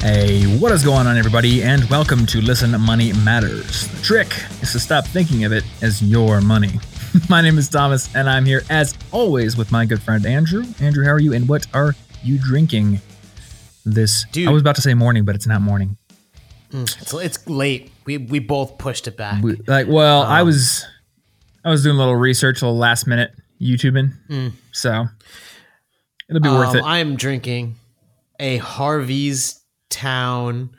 Hey, what is going on, everybody, and welcome to Listen Money Matters. The trick is to stop thinking of it as your money. my name is Thomas, and I'm here as always with my good friend Andrew. Andrew, how are you, and what are you drinking this? Dude. I was about to say morning, but it's not morning. It's, it's late. We we both pushed it back. We- like, well, I Um, was, I was doing a little research, a little last minute YouTubing, so it'll be worth Um, it. I am drinking a Harvey's Town.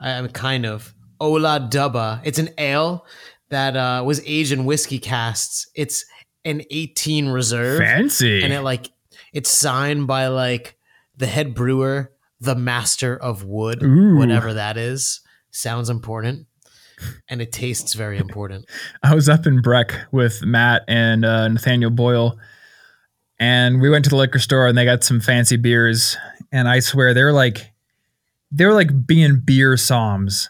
I'm kind of Ola Dubba. It's an ale that uh, was aged in whiskey casks. It's an 18 reserve, Fancy. and it like it's signed by like the head brewer, the master of wood, Ooh. whatever that is. Sounds important, and it tastes very important. I was up in Breck with Matt and uh, Nathaniel Boyle, and we went to the liquor store and they got some fancy beers. And I swear they're like, they're like being beer somms,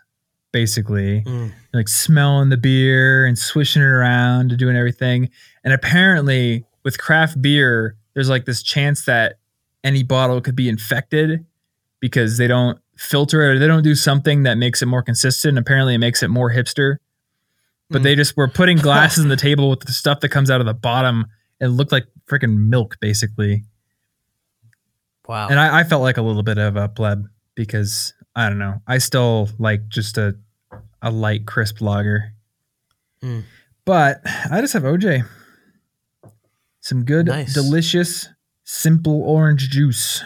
basically, Mm. like smelling the beer and swishing it around and doing everything. And apparently, with craft beer, there's like this chance that any bottle could be infected because they don't filter it or they don't do something that makes it more consistent. Apparently, it makes it more hipster but Mm. they just were putting glasses on the table with the stuff that comes out of the bottom. It looked like freaking milk, basically. Wow. And I, I felt like a little bit of a pleb because I don't know. I still like just a a light, crisp lager. Mm. But I just have OJ. Some good, Nice. delicious, simple orange juice.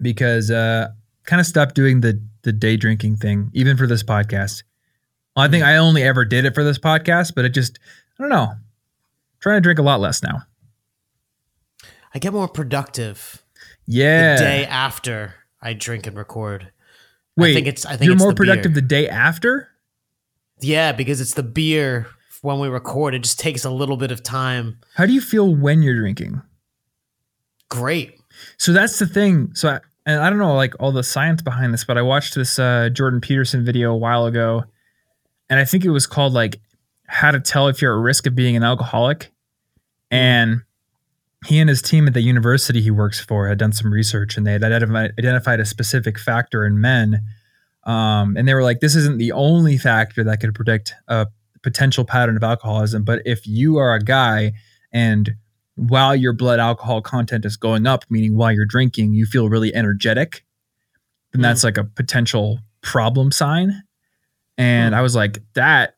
Because uh kind of stopped doing the the day drinking thing, even for this podcast. I think I only ever did it for this podcast, but it just I don't know. trying to drink a lot less now. I get more productive Yeah. the day after I drink and record. Wait, I think it's. I think you're it's more productive Beer. the day after? yeah, because it's the beer when we record. It just takes a little bit of time. How do you feel when you're drinking? Great. So that's the thing. So I, and I don't know like all the science behind this, but I watched this uh, Jordan Peterson video a while ago, and I think it was called like "How to Tell If You're at Risk of Being an Alcoholic," and he and his team at the university he works for had done some research, and they had identified identified a specific factor in men, um, and they were like, "This isn't the only factor that could predict a potential pattern of alcoholism, but if you are a guy and while your blood alcohol content is going up, meaning while you're drinking, you feel really energetic, then that's like a potential problem sign. And Hmm. I was like, that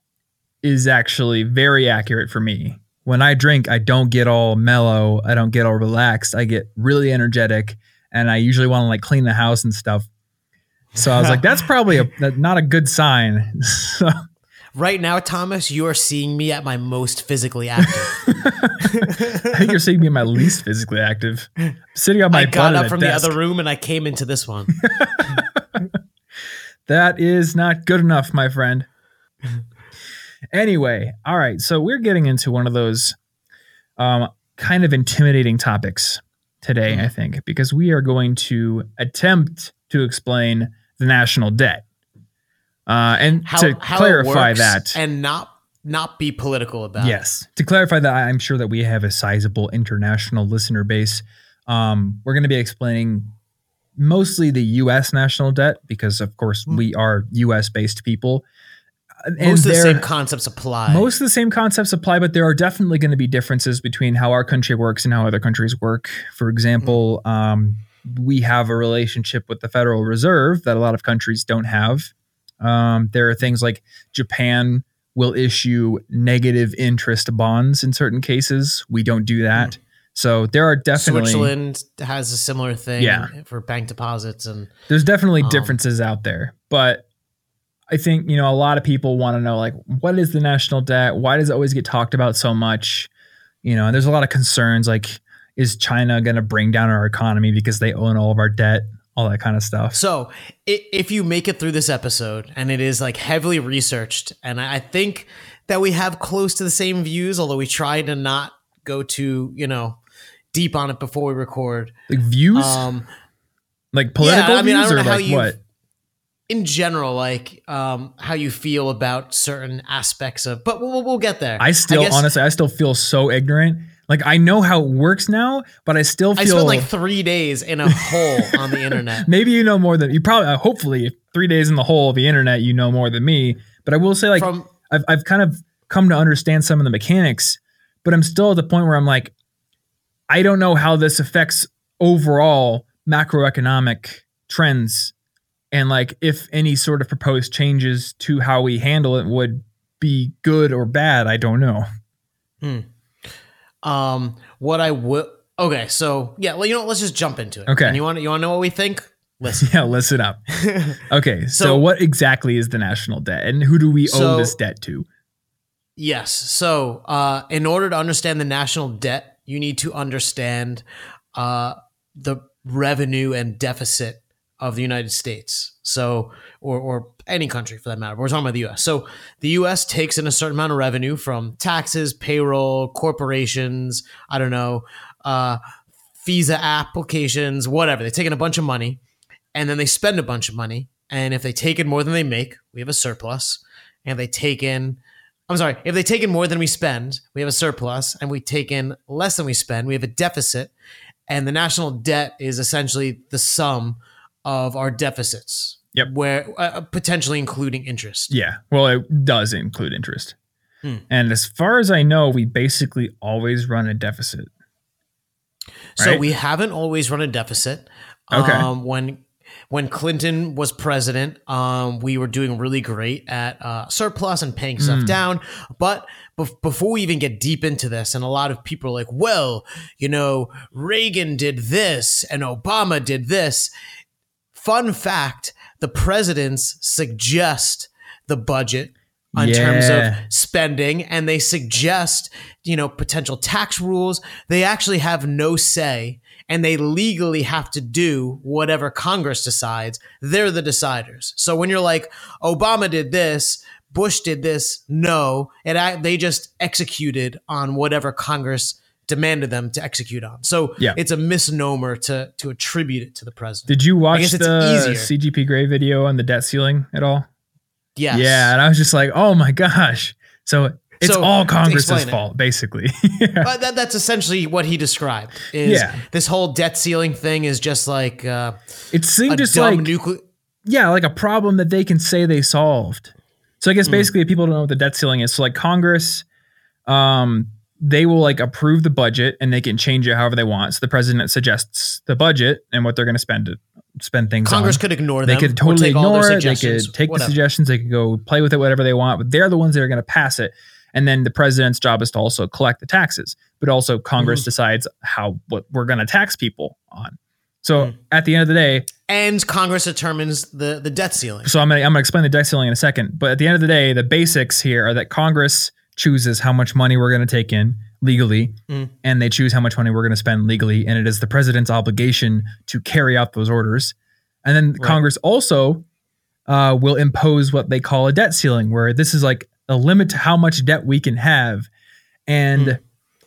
is actually very accurate for me. When I drink, I don't get all mellow, I don't get all relaxed. I get really energetic and I usually want to like clean the house and stuff. So I was like, that's probably a not a good sign. So Right now, Thomas, you are seeing me at my most physically active. I think you're seeing me at my least physically active. Sitting on my I got up from desk. the other room and I came into this one. That is not good enough, my friend. Anyway, all right. So we're getting into one of those um, kind of intimidating topics today, Mm-hmm. I think, because we are going to attempt to explain the national debt. Uh, and How, to how clarify that, and not not be political about it. Yes. To clarify that, I'm sure that we have a sizable international listener base. Um, we're going to be explaining mostly the U.S. national debt because, of course, we are U.S. based people. And Most of the same concepts apply. most of the same concepts apply, but there are definitely going to be differences between how our country works and how other countries work. For example, um, we have a relationship with the Federal Reserve that a lot of countries don't have. Um, there are things like Japan will issue negative interest bonds in certain cases. We don't do that. So there are definitely Switzerland has a similar thing Yeah. for bank deposits and there's definitely Um, differences out there but i think you know a lot of people want to know like what is the national debt? Why does it always get talked about so much? You know and there's a lot of concerns like is china going to bring down our economy because they own all of our debt? All that kind of stuff. So, if you make it through this episode and it is like heavily researched, and I I think that we have close to the same views, although we try to not go too, you know, deep on it before we record. like views? Um, like political I mean, I views don't or know how like you- what in general, like um, how you feel about certain aspects of, but we'll, we'll get there. i still guess- honestly i still feel so ignorant Like I know how it works now, but I still feel I spent like three days in a hole on the internet. maybe you know more than you probably. Uh, hopefully, three days in the hole of the internet, you know more than me. But I will say, like From I've I've kind of come to understand some of the mechanics, but I'm still at the point where I'm like, I don't know how this affects overall macroeconomic trends, and like if any sort of proposed changes to how we handle it would be good or bad. I don't know. um, what I would. Okay, so yeah, well, you know, let's just jump into it. Okay. And you want you want to know what we think? Listen. Yeah, listen up. Okay, so, So- what exactly is the national debt, and who do we So- owe this debt to? Yes. So, uh, in order to understand the national debt, you need to understand uh, the revenue and deficit of the United States. So, or, or any country for that matter. We're talking about the U.S. So, the U.S. takes in a certain amount of revenue from taxes, payroll, corporations. I don't know, uh, visa applications, whatever. They take in a bunch of money, and then they spend a bunch of money. And if they take in more than they make, we have a surplus. And they take in I'm sorry, if they take in more than we spend, we have a surplus, and we take in less than we spend, we have a deficit. And the national debt is essentially the sum of our deficits. Yep. Where uh, potentially including interest. Yeah, well, it does include interest, Hmm. and as far as I know, we basically always run a deficit. So Right. we haven't always run a deficit. Okay. Um, when when Clinton was president, um, we were doing really great at uh, surplus and paying stuff Mm. down. But bef- before we even get deep into this, and a lot of people are like, "Well, you know, Reagan did this and Obama did this." Fun fact: the presidents suggest the budget in terms of spending and they suggest you know potential tax rules. They actually have no say and they legally have to do whatever congress decides. They're the deciders. So when you're like obama did this bush did this no. It act- they just executed on whatever congress demanded them to execute on so Yeah. it's a misnomer to to attribute it to the president Did you watch the. CGP Grey video on the debt ceiling at all? yes Yeah, and I was just like, oh my gosh. So it's So, all Congress's explain it. fault, basically. But that, that's essentially what he described. Is Yeah. this whole debt ceiling thing is just like uh, it a seemed just like nuclear. yeah, like a problem that they can say they solved. So I Hmm. guess basically people don't know what the debt ceiling is. So like Congress, um, they will like approve the budget and they can change it however they want. So the president suggests the budget and what they're going to spend it, spend things Congress on. could ignore They them. They could totally take all their ignore it. They could take whatever. the suggestions. They could go play with it, whatever they want. But they're the ones that are going to pass it. And then the president's job is to also collect the taxes. But also Congress Mm-hmm. decides how what we're going to tax people on. So Mhm. at the end of the day, and Congress determines the the debt ceiling. so I'm gonna I'm gonna explain the debt ceiling in a second. But at the end of the day, the basics here are that Congress chooses how much money we're gonna take in legally, Mm. and they choose how much money we're gonna spend legally, and it is the president's obligation to carry out those orders. And then Right. Congress also uh, will impose what they call a debt ceiling, where this is like a limit to how much debt we can have. And Mm.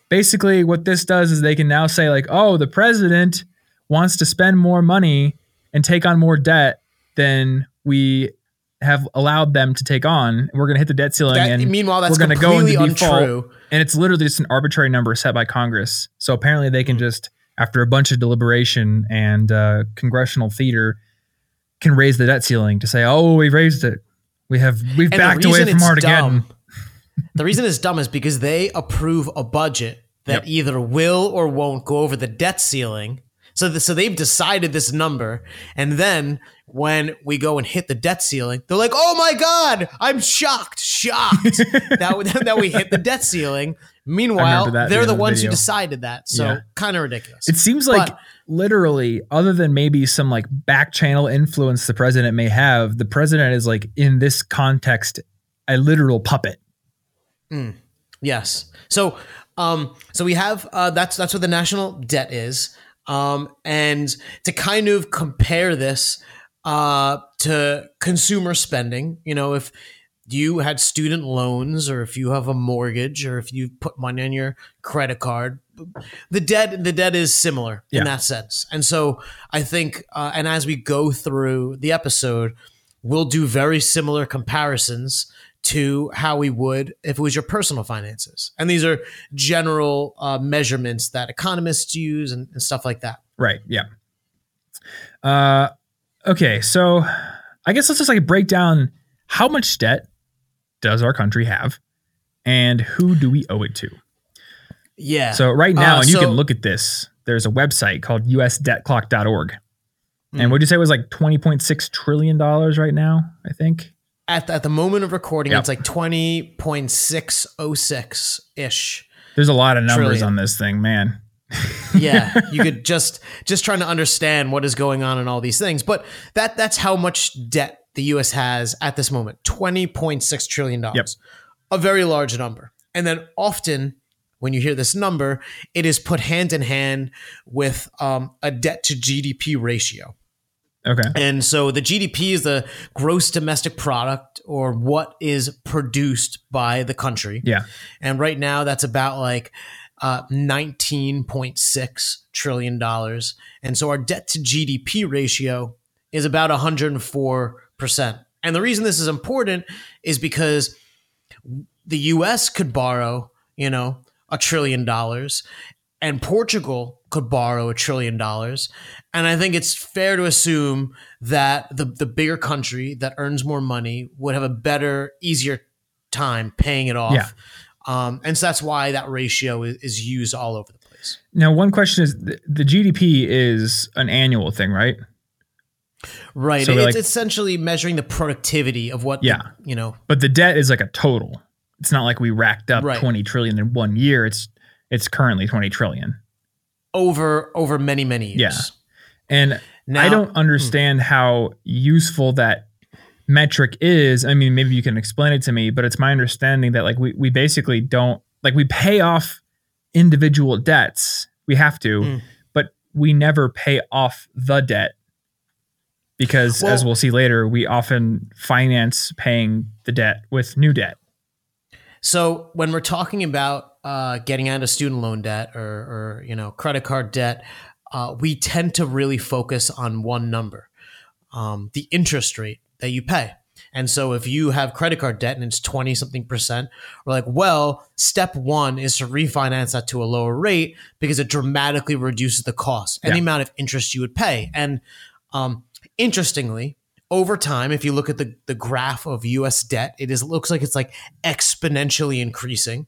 basically, what this does is they can now say, like, oh, the president wants to spend more money and take on more debt than we have allowed them to take on. We're going to hit the debt ceiling, That- and meanwhile, that's we're gonna go completely into default. untrue. and it's literally just an arbitrary number set by Congress. So apparently, they Hmm. can just, after a bunch of deliberation and uh, congressional theater, can raise the debt ceiling to say, "Oh, we raised it. We have we've And backed away from Armageddon." dumb- the reason it's dumb is because they approve a budget that Yep. either will or won't go over the debt ceiling. So, the, so they've decided this number, and then when we go and hit the debt ceiling, they're like, "Oh my god, I'm shocked, shocked that that we hit the debt ceiling." Meanwhile, that they're the the ones who decided that. So Yeah. kind of ridiculous. It seems like But- literally, other than maybe some like back channel influence the president may have, the president is like in this context a literal puppet. Yes. So, um, so we have uh, that's that's what the national debt is, um, and to kind of compare this uh, to consumer spending, you know, if you had student loans or if you have a mortgage or if you put money on your credit card, the debt the debt is similar Yeah. in that sense. And so I think, uh, and as we go through the episode, we'll do very similar comparisons to how we would if it was your personal finances. And these are general uh, measurements that economists use and, and stuff like that. Right. Yeah. Uh, okay. So I guess let's just like break down how much debt does our country have and who do we owe it to? Yeah. So right now, Uh, and you so- can look at this, there's a website called usdebtclock.org. And Mm. would you say it was like $20.6 trillion right now? I think. At the, at the moment of recording, Yep. it's like 20.606 ish. There's a lot of numbers Trillion. on this thing, man. yeah you could just just trying to understand what is going on in all these things but that that's how much debt the us has at this moment 20.6 trillion dollars Yep. a very large number and then often when you hear this number it is put hand in hand with um, a debt to gdp ratio Okay. and so the GDP is the gross domestic product or what is produced by the country. Yeah. And right now that's about like uh, $19.6 trillion. And so our debt to GDP ratio is about 104%. And the reason this is important is because the US could borrow, you know, a trillion dollars and Portugal could borrow a trillion dollars. And I think it's fair to assume that the, the bigger country that earns more money would have a better, easier time paying it off. Yeah. Um, and so that's why that ratio is, is used all over the place. Now, one question is the, the GDP is an annual thing, right? Right. So, it's like- essentially measuring the productivity of what, the- Yeah. you know, But the debt is like a total. It's not like we racked up Right. 20 trillion in one year. It's it's currently 20 trillion. over over many, many years. Yeah. And Now, I don't understand how useful that metric is. I mean, maybe you can explain it to me, but it's my understanding that like we, we basically don't like we pay off individual debts. We have to, Mm. but we never pay off the debt because as Well- we'll see later, we often finance paying the debt with new debt. So when we're talking about uh, getting out of student loan debt or, or you know credit card debt, uh, we tend to really focus on one number, um, the interest rate that you pay. And so if you have credit card debt and it's twenty something percent, we're like, well, step one is to refinance that to a lower rate because it dramatically reduces the cost and the amount of interest you would pay. And um, interestingly, over time, if you look at the, the graph of US debt, it is looks like it's like exponentially increasing.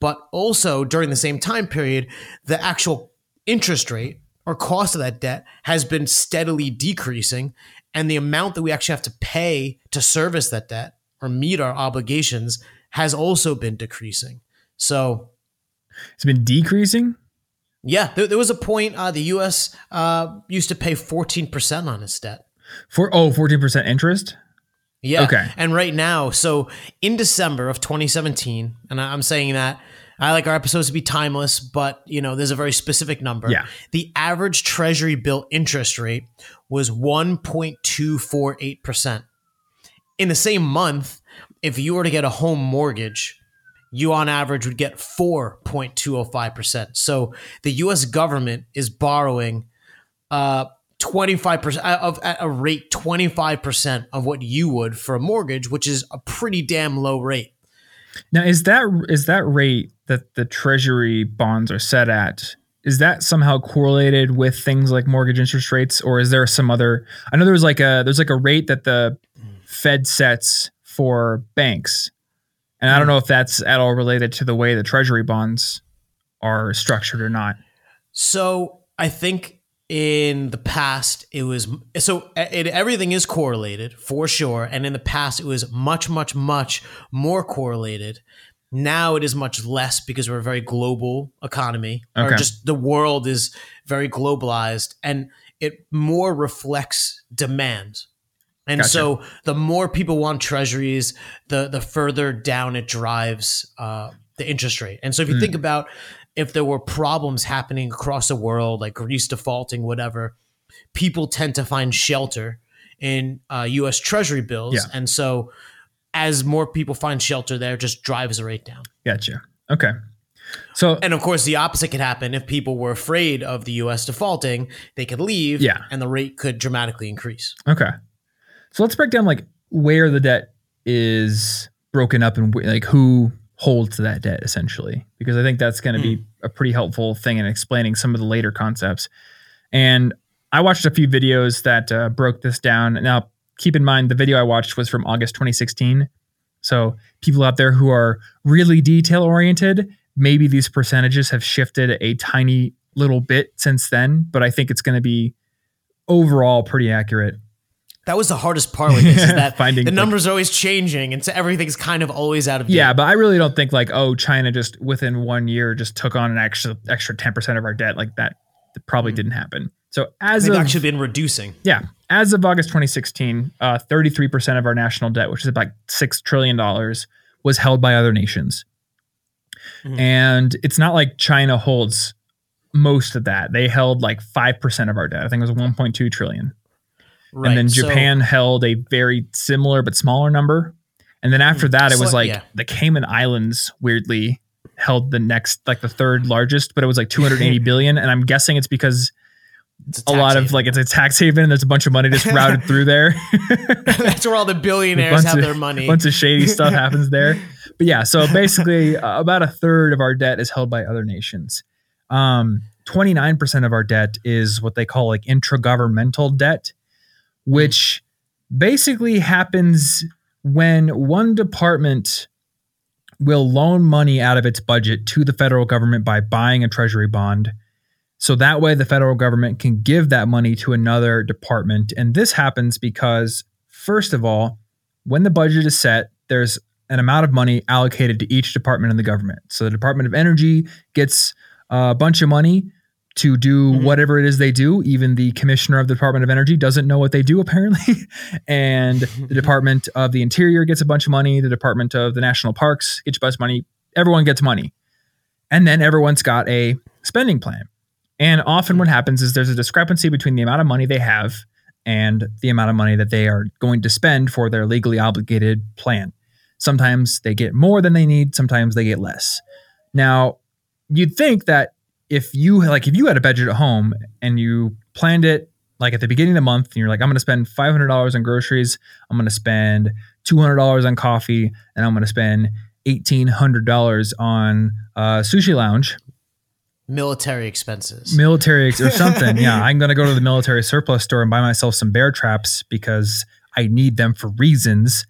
But also during the same time period, the actual interest rate or cost of that debt has been steadily decreasing. And the amount that we actually have to pay to service that debt or meet our obligations has also been decreasing. So It's been decreasing. yeah, there, there was a point uh, the U.S. Uh, used to pay 14% on its debt. For oh, 14% interest. Yeah. Okay. And right now, so in December of 2017, and I'm saying that I like our episodes to be timeless, but you know, there's a very specific number. Yeah. The average Treasury bill interest rate was 1.248%. In the same month, if you were to get a home mortgage, you on average would get 4.205%. So the US government is borrowing uh 25% uh, of at a rate 25% of what you would for a mortgage, which is a pretty damn low rate. Now, is that is that rate that the treasury bonds are set at? Is that somehow correlated with things like mortgage interest rates, or is there some other? I know there's like a there's like a rate that the Fed sets for banks, and I don't hmm. know if that's at all related to the way the treasury bonds are structured or not. So I think in the past it was so it, everything is correlated for sure, and in the past it was much, much, much more correlated. Now it is much less because we're a very global economy, or just the world is very globalized, and it more reflects demand. And Gotcha. so the more people want treasuries, the the further down it drives uh, the interest rate. And so if you Hmm. think about if there were problems happening across the world, like Greece defaulting, whatever, people tend to find shelter in uh, U.S. Treasury bills, Yeah. and so as more people find shelter there, it just drives the rate down. Gotcha. Okay. So And of course, the opposite could happen if people were afraid of the U.S. defaulting; they could leave, Yeah. and the rate could dramatically increase. okay. So let's break down like where the debt is broken up and like who holds that debt essentially, because I think that's going to be a pretty helpful thing in explaining some of the later concepts. And I watched a few videos that uh, broke this down. Now, keep in mind the video I watched was from August 2016. So, people out there who are really detail oriented, maybe these percentages have shifted a tiny little bit since then, but I think it's going to be overall pretty accurate. That was the hardest part with this is that Finding, the numbers are always changing and so everything's kind of always out of date. Yeah, but I really don't think like oh China just within one year just took on an extra extra 10% of our debt like that, probably didn't happen. So as They've of actually been reducing. Yeah. As of August 2016, uh, 33% of our national debt, which is about $6 trillion, was held by other nations. Mhm. And it's not like China holds most of that. They held like 5% of our debt. I think it was 1.2 trillion. Right. And then so- Japan held a very similar but smaller number. And then after that, it was like yeah. the Cayman Islands weirdly held the next, like the third largest, but it was like 280 billion. And I'm guessing it's because it's a lot tax of like it's a tax haven and there's a bunch of money just routed through there. that's where all the billionaires have of- their money. A bunch of shady stuff happens there. But yeah, so basically, uh, about a third of our debt is held by other nations. Um, 29% of our debt is what they call like intragovernmental debt, which basically happens when one department will loan money out of its budget to the federal government by buying a treasury bond. So that way, the federal government can give that money to another department. And this happens because, first of all, when the budget is set, there's an amount of money allocated to each department in the government. So the Department of Energy gets a bunch of money to do Mhm. whatever it is they do. Even the commissioner of the Department of Energy doesn't know what they do, apparently. and the Department of the Interior gets a bunch of money. The Department of the National Parks gets a bunch of money. Everyone gets money. And then everyone's got a spending plan. And often what happens is there's a discrepancy between the amount of money they have and the amount of money that they are going to spend for their legally obligated plan. Sometimes they get more than they need, sometimes they get less. Now, you'd think that if you like if you had a budget at home and you planned it like at the beginning of the month and you're like I'm going to spend $500 on groceries, I'm going to spend $200 on coffee and I'm going to spend $1800 on uh, sushi lounge Military expenses. military ex- or something. yeah, I'm gonna go to the military surplus store and buy myself some bear traps because I need them for reasons.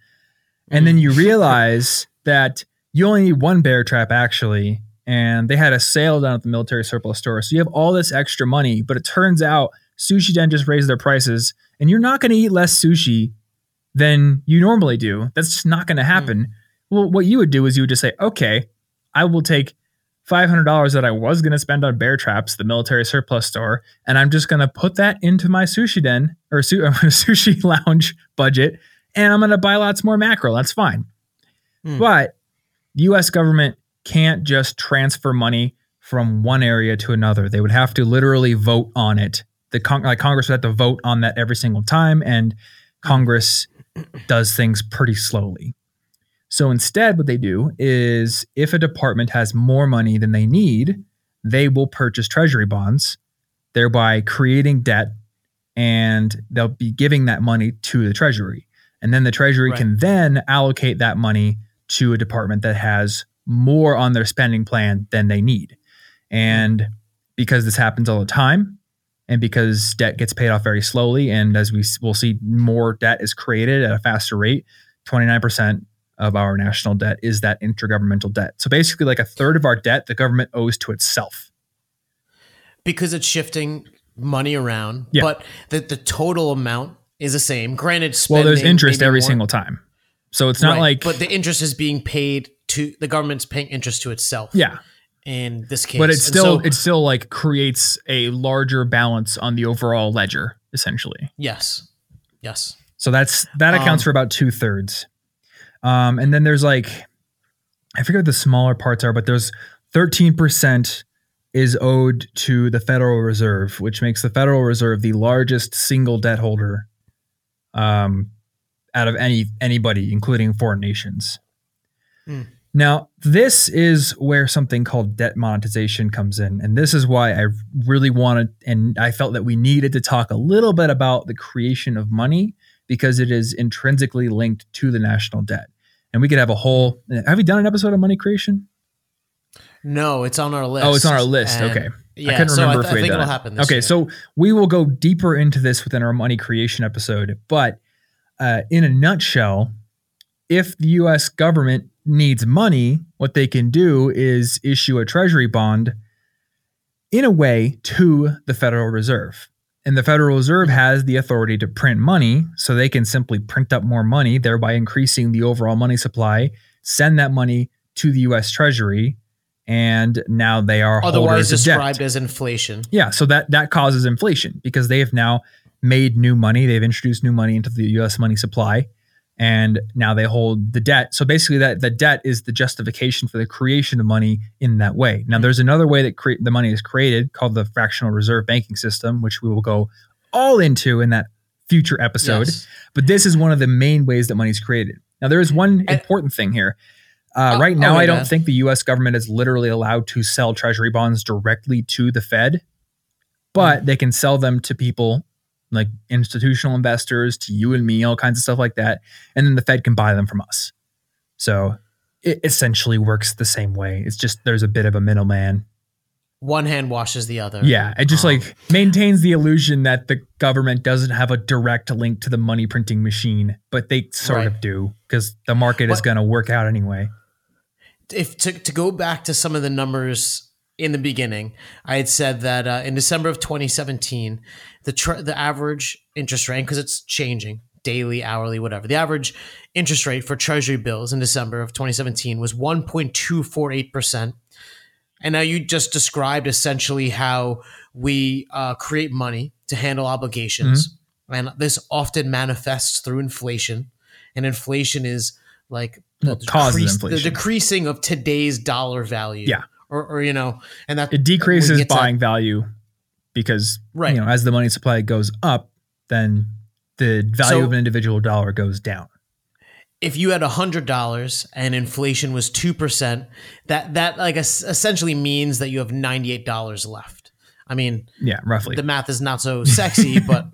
And then you realize that you only need one bear trap actually, and they had a sale down at the military surplus store. So you have all this extra money, but it turns out Sushi Den just raised their prices, and you're not gonna eat less sushi than you normally do. That's just not gonna happen. Well, what you would do is you would just say, okay, I will take $500 that I was going to spend on bear traps, the military surplus store, and I'm just going to put that into my sushi den or su- sushi lounge budget, and I'm going to buy lots more mackerel. That's fine. Hmm. But the US government can't just transfer money from one area to another. They would have to literally vote on it. The con- like Congress would have to vote on that every single time, and Congress does things pretty slowly. So instead, what they do is if a department has more money than they need, they will purchase treasury bonds, thereby creating debt, and they'll be giving that money to the treasury. And then the treasury Right. can then allocate that money to a department that has more on their spending plan than they need. And because this happens all the time, and because debt gets paid off very slowly, and as we will see, more debt is created at a faster rate, 29% of our national debt is that intergovernmental debt. So basically, like a third of our debt, the government owes to itself. because it's shifting money around, Yeah. but the, the total amount is the same. Granted, Well, there's interest every more- single time. So it's not Right, like, but the interest is being paid to the government's paying interest to itself. yeah, in this case, but it still so- it still like creates a larger balance on the overall ledger, essentially. yes, yes. So that's that accounts Um, for about two thirds. Um, and then there's like, I forget what the smaller parts are, but there's 13% is owed to the Federal Reserve, which makes the Federal Reserve the largest single debt holder um, out of any anybody, including foreign nations. Hmm. Now, this is where something called debt monetization comes in. And this is why I really wanted and I felt that we needed to talk a little bit about the creation of money because it is intrinsically linked to the national debt. And we could have a whole. Have we done an episode on money creation? No, it's on our list. Oh, it's on our list. And- okay. Yeah, I couldn't so remember I, th- if we I think it'll it. happen this Okay, year. so we will go deeper into this within our money creation episode. But uh, in a nutshell, if the US government needs money, what they can do is issue a treasury bond in a way to the Federal Reserve. And the Federal Reserve has the authority to print money, so they can simply print up more money, thereby increasing the overall money supply, send that money to the US Treasury, and now they are otherwise holders of debt. described as inflation. Yeah, so that that causes inflation because they have now made new money. They've introduced new money into the U.S. money supply, and now they hold the debt. So basically, that the debt is the justification for the creation of money in that way. Now, there's another way that cre- the money is created called the fractional reserve banking system, which we will go all into in that future episode. Yes. But this is one of the main ways that money is created. Now, there is one And- important thing here. Uh, Oh, right now, okay, I don't think the U.S. government is literally allowed to sell treasury bonds directly to the Fed, Mm. but they can sell them to people like institutional investors, to you and me, all kinds of stuff like that, and then the Fed can buy them from us. So it essentially works the same way. It's just there's a bit of a middleman. One hand washes the other. Yeah, it just Um, like maintains the illusion that the government doesn't have a direct link to the money printing machine, but they sort Right. of do because the market is going to work out anyway. if to, to go back to some of the numbers in the beginning, I had said that uh, in December of 2017, the tr- the average interest rate because it's changing daily, hourly, whatever. The average interest rate for Treasury bills in December of 2017 was 1.248 percent. And now you just described essentially how we uh, create money to handle obligations, and this often manifests through inflation. And inflation is like the, Well, decrease- the decreasing of today's dollar value. Yeah. Or, or you know, and that It decreases buying value because Right. you know as the money supply goes up, then the value So- of an individual dollar goes down. if you had hundred dollars and inflation was two percent, that that like essentially means that you have ninety eight dollars left. I mean, Yeah, roughly. the math is not so sexy, but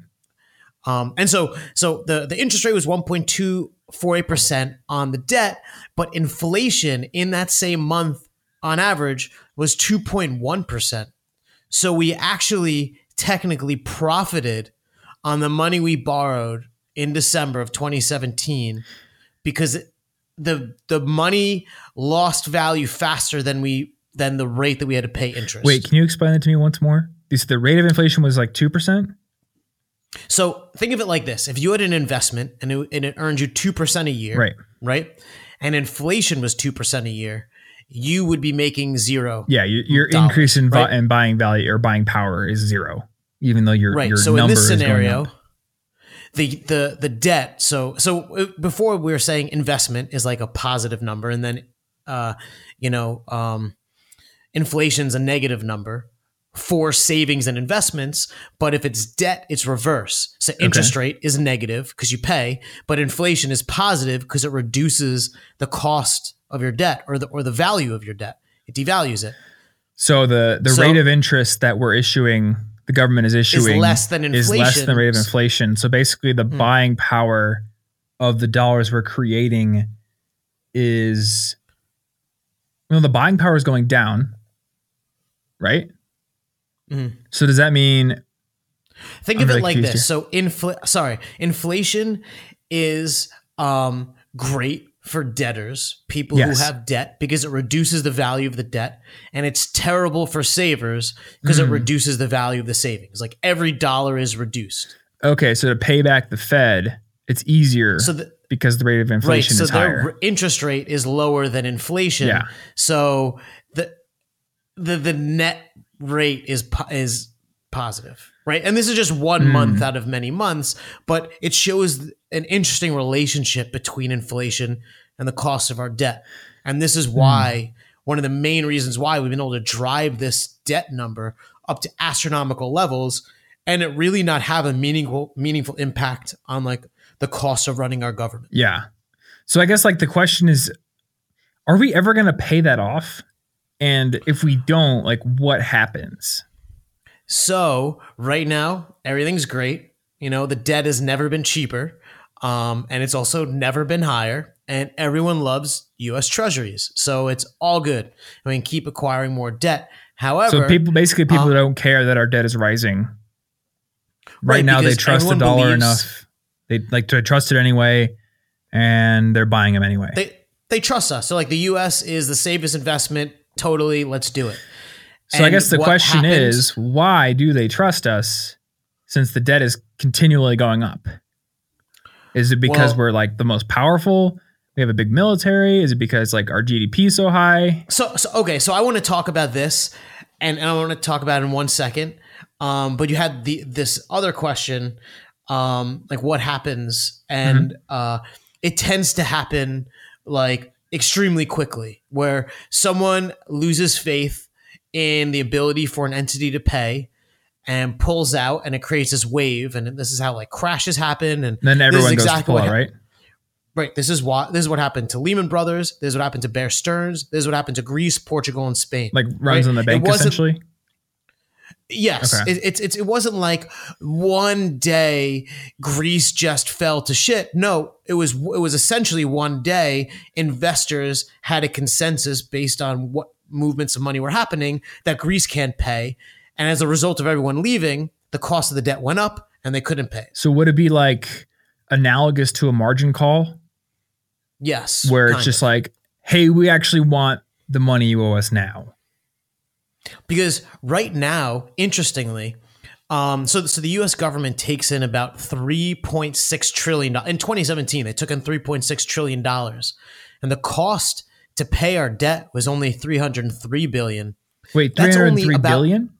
um, and so so the the interest rate was one point two four eight percent on the debt, but inflation in that same month on average was two point one percent. So we actually technically profited on the money we borrowed in December of 2017 because the the money lost value faster than we than the rate that we had to pay interest. Wait, can you explain that to me once more? Said the rate of inflation was like two percent. So think of it like this: if you had an investment and it, and it earned you two percent a year, Right. right, and inflation was two percent a year, you would be making zero. Yeah, your, your increase in, right? in buying value or buying power is zero, even though your right. your So in this scenario, the the the debt. So so uh, before we were saying investment is like a positive number, and then uh, you know, um, inflation's a negative number for savings and investments. But if it's debt, it's reverse. So interest rate is negative because you pay, but inflation is positive because it reduces the cost of your debt or the or the value of your debt. It devalues it. So the the So- rate of interest that we're issuing, the government is issuing, less than is less than the rate of inflation. inflation. So basically, the Hmm. buying power of the dollars we're creating is, well, the buying power is going down, right? Mhm. So does that mean Think I'm of it like this. So infl- sorry, inflation is um, great for debtors, people Yes. who have debt because it reduces the value of the debt, and it's terrible for savers because it Mm. reduces the value of the savings. Like every dollar is reduced. okay? So to pay back the Fed, it's easier So the, because the rate of right, inflation so is higher. interest rate is lower than inflation. Yeah. So the the the net rate is is positive, right? And this is just one Mm. month out of many months, but it shows an interesting relationship between inflation and the cost of our debt. And this is why one of the main reasons why we've been able to drive this debt number up to astronomical levels and it really not have a meaningful meaningful impact on like the cost of running our government. Yeah. So I guess like the question is, are we ever going to pay that off? And if we don't, like, what happens? So right now, everything's great. You know, the debt has never been cheaper. Um, and it's also never been higher. And everyone loves U.S. Treasuries, so it's all good. I mean, keep acquiring more debt. However, So people, basically, people um, don't care that our debt is rising. Right, Right, now, they trust the dollar believes- enough. They like to trust it anyway, and they're buying them anyway. they they trust us. So like the U.S. is the safest investment. Totally, let's do it. so I guess the question happens- is, why do they trust us since the debt is continually going up? Is it because Well- we're like the most powerful? We have a big military? Is it because like our GDP is so high? So, so okay, so I want to talk about this, and, and I want to talk about it in one second. Um, but you had the this other question, um, like what happens, and uh, it tends to happen like extremely quickly, where someone loses faith in the ability for an entity to pay, and pulls out, and it creates this wave, and this is how like crashes happen, and Then This is everyone goes to pull out, right? Right. This is what this is what happened to Lehman Brothers. This is what happened to Bear Stearns. This is what happened to Greece, Portugal, and Spain. Like runs Right. on the bank essentially. Yes, Okay. it, it's it's it wasn't like one day Greece just fell to shit. No, it was it was essentially one day investors had a consensus based on what movements of money were happening that Greece can't pay, and as a result of everyone leaving, the cost of the debt went up and they couldn't pay. So would it be like analogous to a margin call Yes, where it's just of. like, hey, we actually want the money you owe us now? Because right now, interestingly, um, so so the U.S. government takes in about three point six trillion in 2017. They took in 3.6 trillion dollars, and the cost to pay our debt was only 303 billion. Wait, That's only about- billion?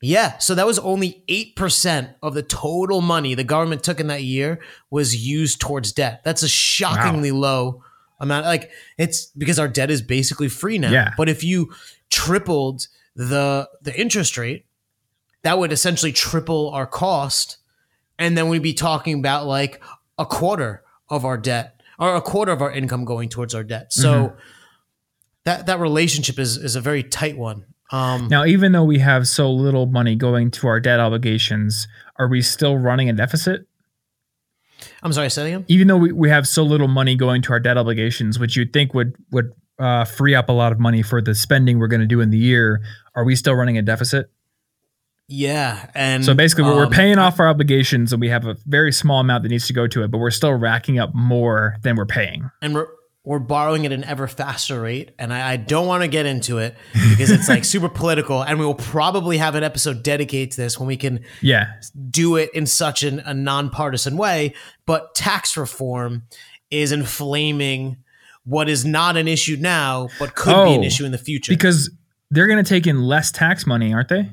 Yeah, so that was only eight percent of the total money the government took in that year was used towards debt. That's a shockingly low amount. Like it's because our debt is basically free now. Yeah. But if you tripled the the interest rate, that would essentially triple our cost, and then we'd be talking about like a quarter of our debt or a quarter of our income going towards our debt. So that that relationship is is a very tight one. Um, Now, even though we have so little money going to our debt obligations, are we still running a deficit? I'm sorry, say again. Even though we, we have so little money going to our debt obligations, which you'd think would would uh, free up a lot of money for the spending we're going to do in the year, are we still running a deficit? Yeah, and So basically, we're we're um, paying off our obligations, and we have a very small amount that needs to go to it, but we're still racking up more than we're paying. and we're we're borrowing at an ever faster rate. And I, I don't want to get into it because it's like super political, and we will probably have an episode dedicated to this when we can Yeah, do it in such an, a nonpartisan way. But tax reform is inflaming what is not an issue now, but could be an Oh, issue in the future. because they're going to take in less tax money, aren't they?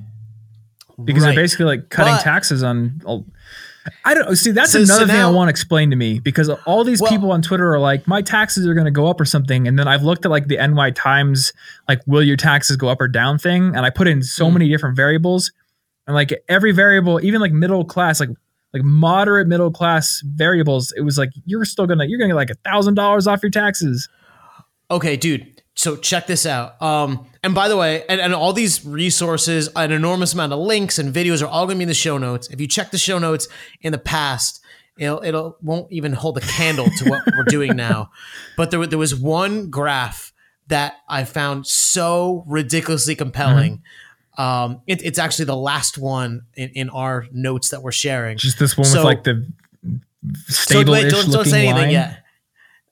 Because Right. they're basically like cutting But- taxes on. I don't see. That's So- so another thing I want to explain to me because all these Well- people on Twitter are like, my taxes are going to go up or something, and then I've looked at like the NY Times, like, will your taxes go up or down thing, and I put in so Mm. many different variables, and like every variable, even like middle class, like like moderate middle class variables, it was like you're still gonna you're gonna get like a thousand dollars off your taxes. Okay, dude. So check this out. Um, and by the way, and, and all these resources, an enormous amount of links and videos are all to be in the show notes. If you check the show notes in the past, it'll it'll won't even hold a candle to what we're doing now. But there there was one graph that I found so ridiculously compelling. Um, it, it's actually the last one in, in our notes that we're sharing. Just this one So- with like the So stable-ish wait, don't, don't say anything line. yet.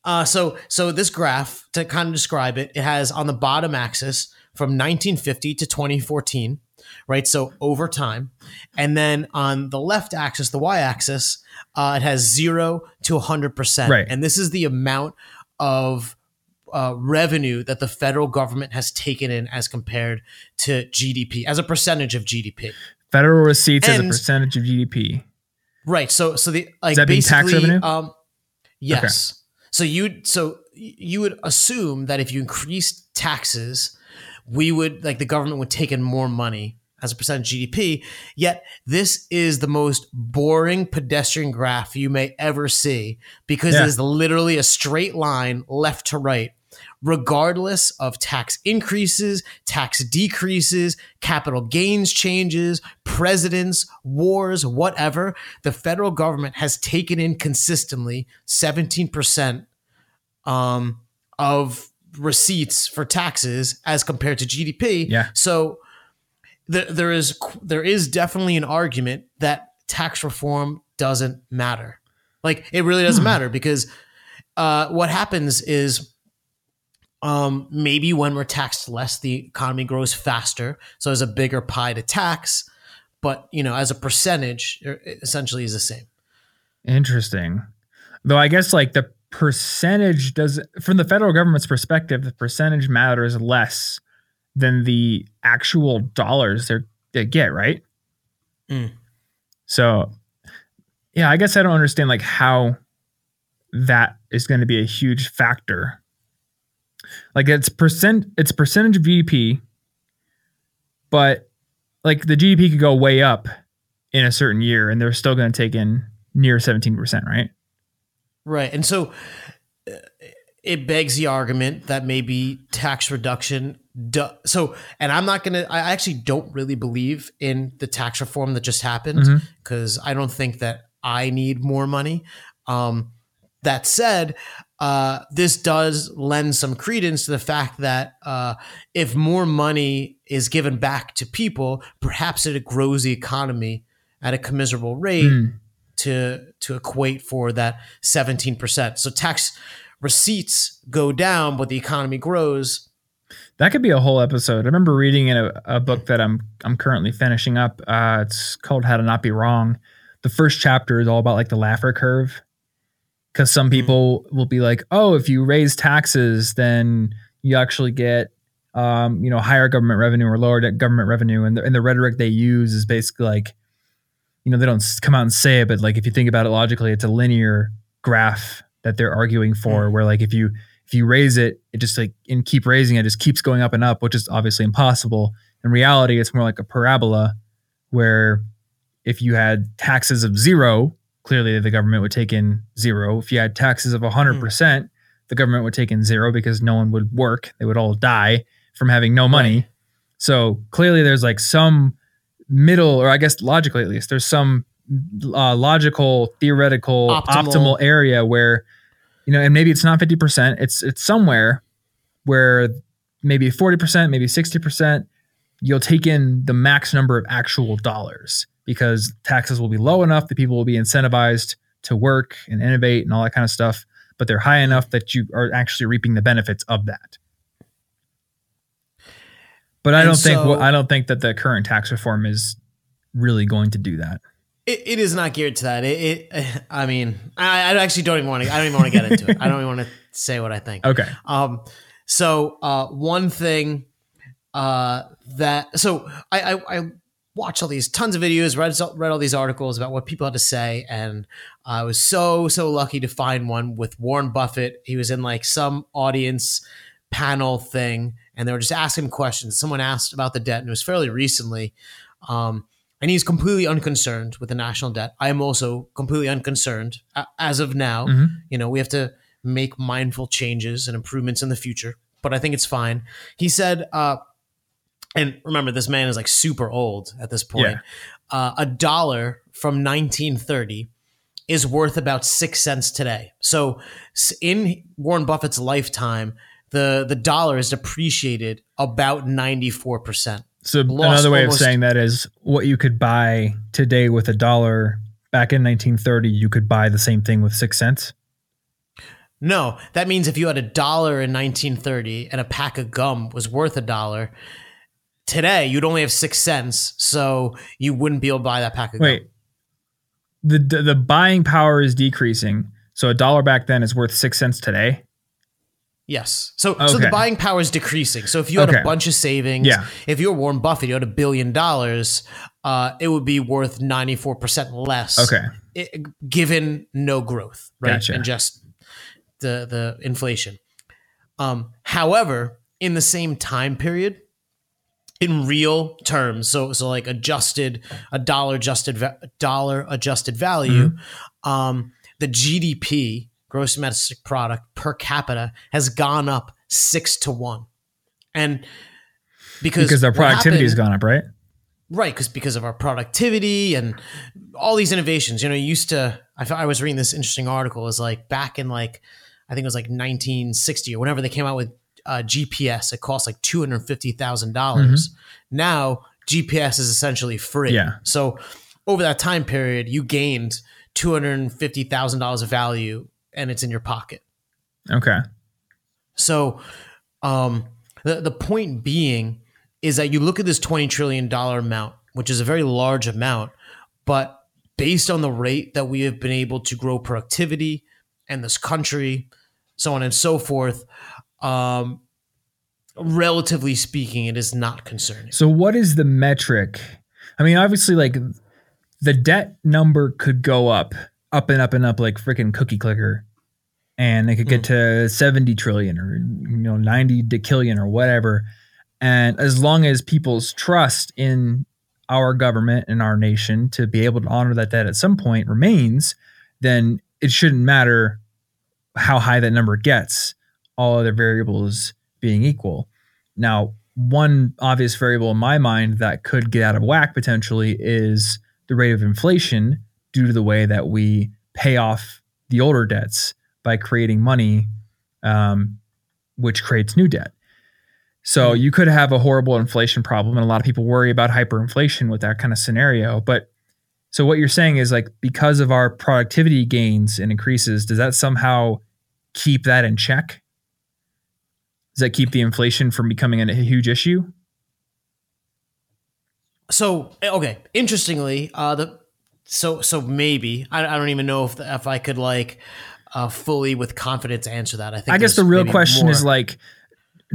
Uh, so so this graph to kind of describe it, it has on the bottom axis from 1950 to 2014, right? So over time, and then on the left axis, the y-axis, uh, it has zero to 100 percent, Right. And this is the amount of uh, revenue that the federal government has taken in as compared to GDP as a percentage of GDP. Federal receipts as a percentage of GDP. Right. So so the like that mean tax revenue? Um, yes. So you so you would assume that if you increased taxes, we would like the government would take in more money as a percent of GDP. Yet this is the most boring pedestrian graph you may ever see because Yeah. it is literally a straight line left to right. Regardless of tax increases, tax decreases, capital gains changes, presidents, wars, whatever, the federal government has taken in consistently 17% um, of receipts for taxes as compared to GDP. Yeah. So there, there is there is definitely an argument that tax reform doesn't matter. Like it really doesn't Hmm. matter because uh, what happens is um, maybe when we're taxed less, the economy grows faster, so there's a bigger pie to tax. But you know, as a percentage, essentially is the same. Interesting. Though I guess like the percentage does from the federal government's perspective, the percentage matters less than the actual dollars they're, they get, right? Mm. So yeah, I guess I don't understand like how that is going to be a huge factor. Like it's percent it's percentage of GDP, but like the GDP could go way up in a certain year and they're still going to take in near 17%, right? Right. And so uh, it begs the argument that maybe tax reduction. Do- so, and I'm not going to, I actually don't really believe in the tax reform that just happened because I don't think that I need more money. Um, that said, uh, this does lend some credence to the fact that uh, if more money is given back to people, perhaps it grows the economy at a commiserable rate Mm. to to equate for that 17%. So tax receipts go down but the economy grows. That could be a whole episode. I remember reading in a, a book that I'm I'm currently finishing up. Uh, it's called How to Not Be Wrong. The first chapter is all about like the Laffer curve, because some people will be like, "Oh, if you raise taxes, then you actually get, um, you know, higher government revenue or lower government revenue." And the, and the rhetoric they use is basically like, you know, they don't come out and say it, but like if you think about it logically, it's a linear graph that they're arguing for, where like if you if you raise it, it just like and keep raising it, just keeps going up and up, which is obviously impossible. In reality, it's more like a parabola where if you had taxes of zero, clearly the government would take in zero. If you had taxes of 100%, the government would take in zero because no one would work. They would all die from having no money. Right. So clearly there's like some middle, or I guess logically at least, there's some uh, logical, theoretical, Optimal. optimal area where you know, and maybe it's not 50%, it's it's somewhere where maybe 40%, maybe 60%, you'll take in the max number of actual dollars because taxes will be low enough that people will be incentivized to work and innovate and all that kind of stuff, but they're high enough that you are actually reaping the benefits of that. But I And don't think so- I don't think that the current tax reform is really going to do that. It, it is not geared to that. It, it I mean, I, I actually don't even want to I don't even want to get into it. I don't even want to say what I think. Okay. Um, so uh, one thing uh, that so I, I I watched all these tons of videos, read read all these articles about what people had to say, and I was so so lucky to find one with Warren Buffett. He was in like some audience panel thing, and they were just asking him questions. Someone asked about the debt, and it was fairly recently. Um, and he's completely unconcerned with the national debt. I am also completely unconcerned as of now Mhm. you know we have to make mindful changes and improvements in the future but i think it's fine he said uh and remember this man is like super old at this point. Uh, a dollar from 1930 is worth about six cents today. So in warren buffett's lifetime the the dollar is depreciated about 94% So another way of saying that is what you could buy today with a dollar back in 1930, you could buy the same thing with six cents. No, that means if you had a dollar in 1930 and a pack of gum was worth a dollar, today you'd only have six cents, so you wouldn't be able to buy that pack of Wait, gum. the, the the buying power is decreasing. So a dollar back then is worth six cents today. Yes. So so the buying power is decreasing. So if you had Okay. a bunch of savings, Yeah. if you were Warren Buffett, you had a billion dollars, uh, it would be worth 94% less. Okay. it- given no growth, right? Gotcha. And just the the inflation. Um, however, in the same time period, in real terms, so so like adjusted a dollar adjusted dollar adjusted value, um, the GDP gross domestic product per capita has gone up six to one, and because because what productivity has gone up, right? Right, because because of our productivity and all these innovations. You know, you used to. I, thought- I was reading this interesting article. Is like back in like I think it was like 1960 or whenever they came out with uh, GPS. It costs like two hundred fifty thousand dollars. Now GPS is essentially free. Yeah. So over that time period, you gained two hundred fifty thousand dollars of value, and it's in your pocket. Okay. So, um, the the point being is that you look at this twenty trillion dollar amount, which is a very large amount, but based on the rate that we have been able to grow productivity and this country, so on and so forth, um, relatively speaking, it is not concerning. So what is the metric? I mean, obviously, like the debt number could go up, up and up and up like freaking cookie clicker. And it could get to 70 trillion or you know 90 decillion or whatever. And as long as people's trust in our government and our nation to be able to honor that debt at some point remains, then it shouldn't matter how high that number gets, all other variables being equal. Now, one obvious variable in my mind that could get out of whack potentially is the rate of inflation due to the way that we pay off the older debts by creating money, um, which creates new debt. So you could have a horrible inflation problem, and a lot of people worry about hyperinflation with that kind of scenario. But so what you're saying is like because of our productivity gains and increases, does that somehow keep that in check? Does that keep the inflation from becoming a huge issue? So okay, interestingly, uh, the so so maybe I, I don't even know if if I could like uh, fully with confidence answer that. I think I guess the real question is like,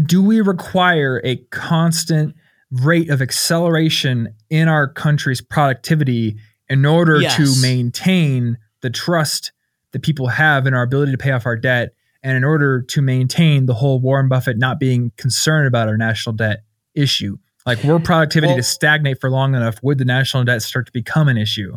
do we require a constant rate of acceleration in our country's productivity in order Yes. to maintain the trust that people have in our ability to pay off our debt and in order to maintain the whole Warren Buffett not being concerned about our national debt issue? Like, were productivity Well- to stagnate for long enough, would the national debt start to become an issue?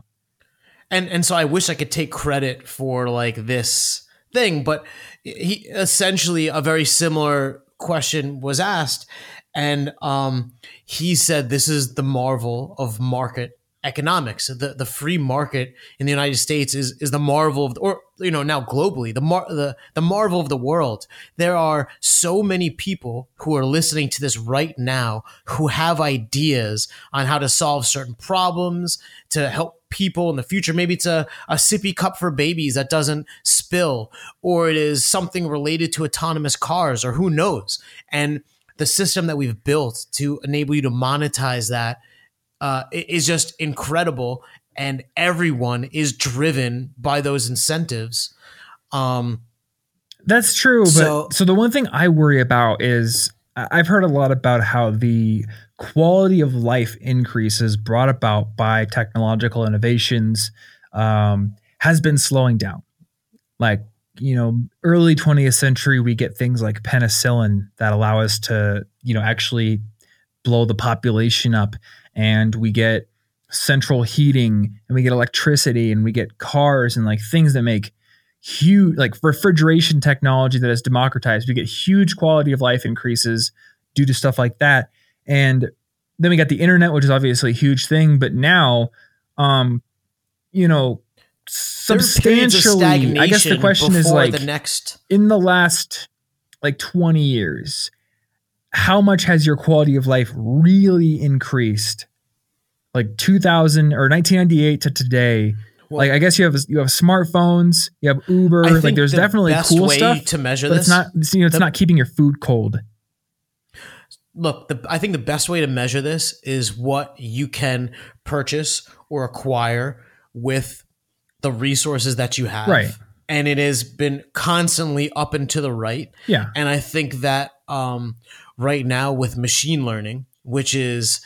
and and so I wish I could take credit for like this thing, but he essentially a very similar question was asked, and um, he said this is the marvel of market economics. The the free market in the United States is is the marvel of the, or you know now globally the mar- the the marvel of the world. There are so many people who are listening to this right now who have ideas on how to solve certain problems to help people in the future. Maybe it's a, a sippy cup for babies that doesn't spill, or it is something related to autonomous cars, or who knows. And the system that we've built to enable you to monetize that uh, is just incredible. And everyone is driven by those incentives. Um, That's true, but So- so, the one thing I worry about is I've heard a lot about how the quality of life increases brought about by technological innovations um, has been slowing down. Like you know, early 20th century, we get things like penicillin that allow us to you know actually blow the population up, and we get central heating, and we get electricity, and we get cars, and like things that make huge like refrigeration technology that is democratized we get huge quality of life increases due to stuff like that and then we got the internet which is obviously a huge thing but now um you know there are periods of substantially i guess the question is like the next. in the last like 20 years how much has your quality of life really increased like 2000 or 1998 to today Well, like I guess you have you have smartphones, you have Uber, like there's the definitely cool stuff, to measure this. it's not you know it's the- not keeping your food cold. look, the, I think the best way to measure this is what you can purchase or acquire with the resources that you have. Right. And it has been constantly up and to the right. Yeah, And I think that um, right now with machine learning, which is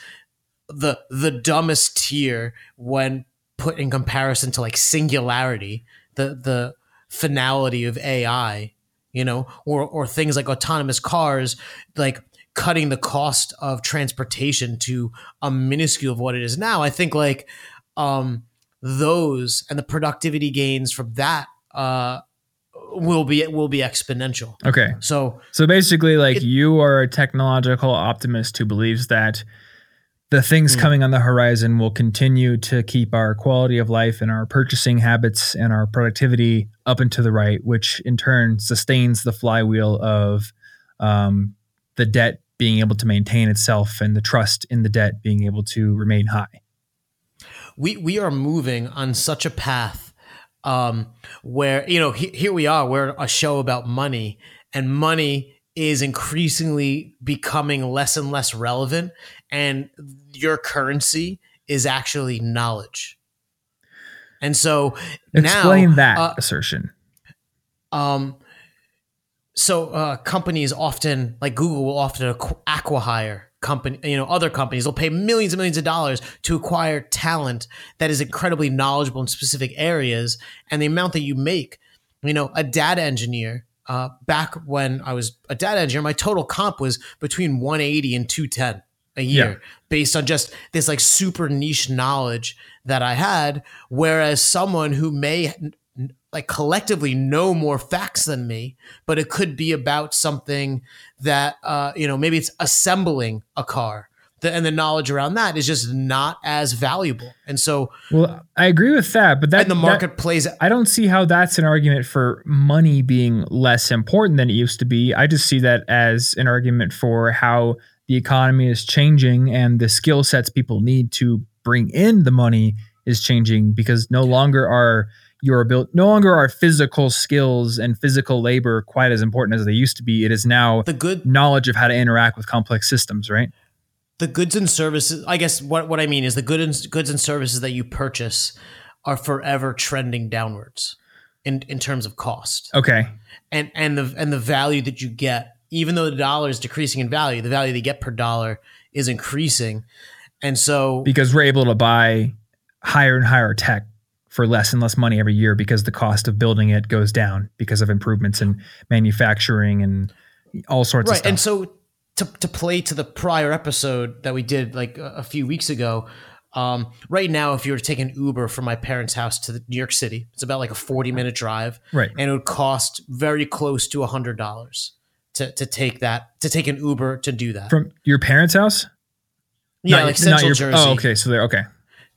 the the dumbest tier when put in comparison to like singularity, the the finality of AI, you know, or or things like autonomous cars, like cutting the cost of transportation to a minuscule of what it is now. I think like um those and the productivity gains from that uh will be will be exponential. Okay. So So basically, like It- you are a technological optimist who believes that the things Hmm. coming on the horizon will continue to keep our quality of life and our purchasing habits and our productivity up and to the right, which in turn sustains the flywheel of um, the debt being able to maintain itself and the trust in the debt being able to remain high. we we are moving on such a path um, where you know he, here we are we're a show about money and money is increasingly becoming less and less relevant and your currency is actually knowledge and so Explain now, that uh, assertion. um, so uh, companies often, like Google, will often acqu- acquire company, you know, other companies will pay millions and millions of dollars to acquire talent that is incredibly knowledgeable in specific areas, and the amount that you make, you know, a data engineer. Uh, back when I was a data engineer, my total comp was between 180 and 210 a year Yeah. based on just this like super niche knowledge that I had. Whereas someone who may like collectively know more facts than me, but it could be about something that, uh, you know, maybe it's assembling a car. The, and the knowledge around that is just not as valuable. And so, Well, I agree with that, but that and the that- market plays I don't see how that's an argument for money being less important than it used to be. I just see that as an argument for how the economy is changing and the skill sets people need to bring in the money is changing because no longer are your ability, no longer are physical skills and physical labor quite as important as they used to be. It is now the good knowledge of how to interact with complex systems, right? the goods and services i guess what, what i mean is the good and, goods and services that you purchase are forever trending downwards in, in terms of cost Okay. and and the and the value that you get even though the dollar is decreasing in value the value they get per dollar is increasing and so because we're able to buy higher and higher tech for less and less money every year because the cost of building it goes down because of improvements in manufacturing and all sorts of stuff. right and so to, to play to the prior episode that we did like a, a few weeks ago um, right now if you were to take an uber from my parents house to the new york city it's about like a 40 minute drive right. and it would cost very close to a hundred dollars to, to take that to take an uber to do that From your parents' house? yeah Not- like central your- jersey Oh, okay. So they're okay.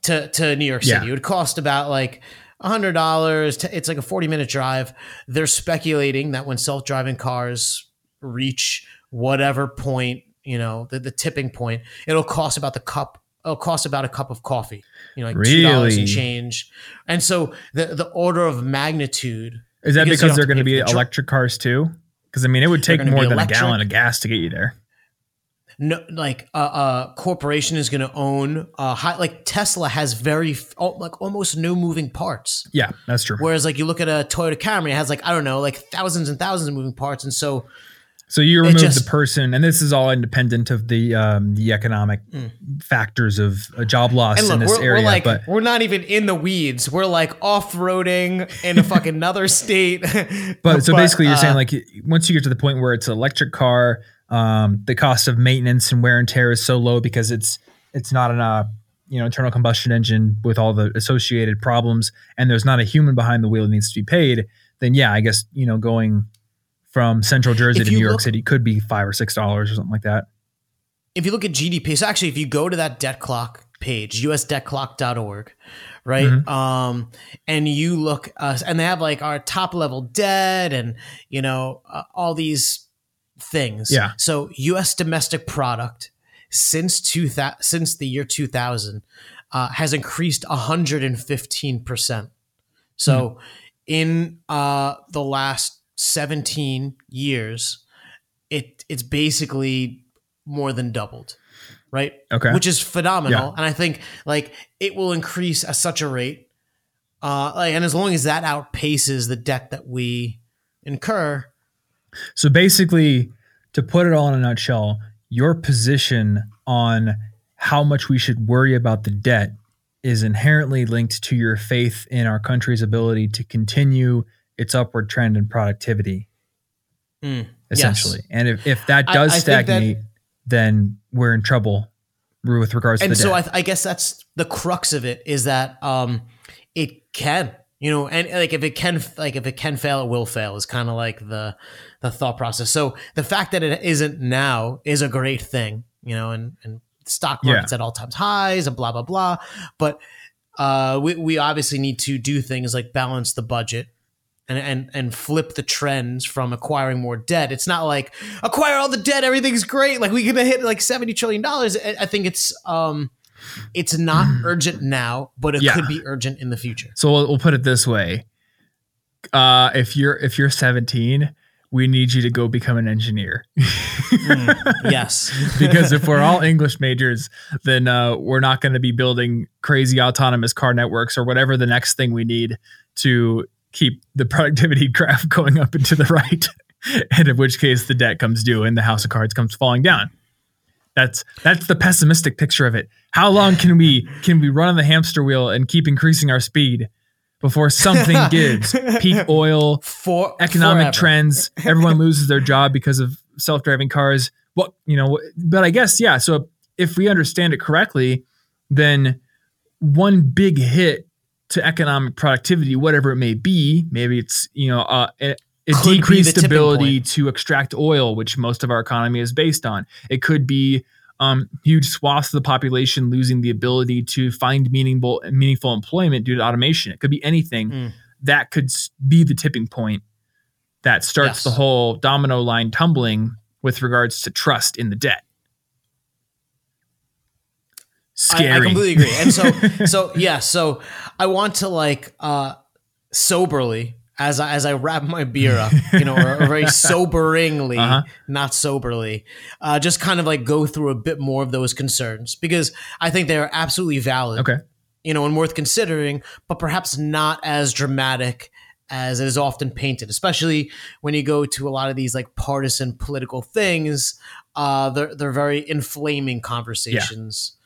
To, to new york Yeah. city it would cost about like a hundred dollars it's like a 40 minute drive they're speculating that when self-driving cars reach whatever point you know the, the tipping point it'll cost about the cup it'll cost about a cup of coffee you know like two dollars Really? and change and so the the order of magnitude Is that Because because, they're going to be for the tr- electric cars too? Because I mean, it would take more than electric. a gallon of gas to get you there. No like a, a corporation is going to own uh high, like tesla has very like almost no moving parts Yeah, that's true. whereas like you look at a toyota camry it has like i don't know like thousands and thousands of moving parts and so So you remove just- the person, and this is all independent of the um, the economic factors of a job loss Mm. and in this we're, area. we're like but we're not even in the weeds we're like off-roading in a fucking another state But so basically, you're uh, saying like once you get to the point where it's an electric car, um, the cost of maintenance and wear and tear is so low because it's it's not an uh, you know internal combustion engine with all the associated problems, and there's not a human behind the wheel that needs to be paid. Then yeah, I guess you know going from Central Jersey If to New York look- City could be five or six dollars or something like that. if you look at GDP, so actually, if you go to that debt clock page, usdebtclock.org, right? Mhm. Um, and you look, uh, and they have like our top level debt and, you know, uh, all these things. Yeah. So US domestic product since two thou- since the year 2000 uh, has increased 115%. So in uh, the last 17 years, it it's basically more than doubled, right? Okay. Which is phenomenal, Yeah. and I think like it will increase at such a rate, uh, and as long as that outpaces the debt that we incur, So basically, to put it all in a nutshell, your position on how much we should worry about the debt is inherently linked to your faith in our country's ability to continue its upward trend in productivity, Mm, essentially. And if, if that does I that- stagnate, then we're in trouble with regards to and so. I, I guess that's the crux of it is that um, it can. You know, and like if it can like if it can fail, it will fail is kind of like the the thought process. So the fact that it isn't now is a great thing, you know, and and stock market's yeah. at all times highs and blah blah blah. But uh, we we obviously need to do things like balance the budget and and and flip the trends from acquiring more debt. It's not like acquire all the debt, everything's great. Like we're gonna hit like seventy trillion dollars. I think it's um it's not urgent now, but it yeah. could be urgent in the future. So we'll, we'll put it this way: uh, if you're if you're seventeen. We need you to go become an engineer. mm, yes. because if we're all English majors, then uh, we're not going to be building crazy autonomous car networks or whatever the next thing we need to keep the productivity graph going up and to the right. and in which case the debt comes due and the house of cards comes falling down. That's that's the pessimistic picture of it. How long can we can we run on the hamster wheel and keep increasing our speed before something gives? Peak oil, For, economic forever. trends, everyone loses their job because of self-driving cars. What you know, but I guess yeah. So if we understand it correctly, then one big hit to economic productivity, whatever it may be. Maybe it's you know uh, a, a decreased ability to extract oil, which most of our economy is based on. It could be um, huge swaths of the population losing the ability to find meaningful meaningful employment due to automation. It could be anything mm. that could be the tipping point that starts yes. the whole domino line tumbling with regards to trust in the debt scary. I, I completely agree. And so, so yeah, so I want to like uh soberly as I, as I wrap my beer up, you know, or, or very soberingly, uh-huh. not soberly, uh, just kind of like go through a bit more of those concerns because I think they are absolutely valid. Okay. You know, and worth considering, but perhaps not as dramatic as it is often painted, especially when you go to a lot of these like partisan political things. Uh, they're they're very inflaming conversations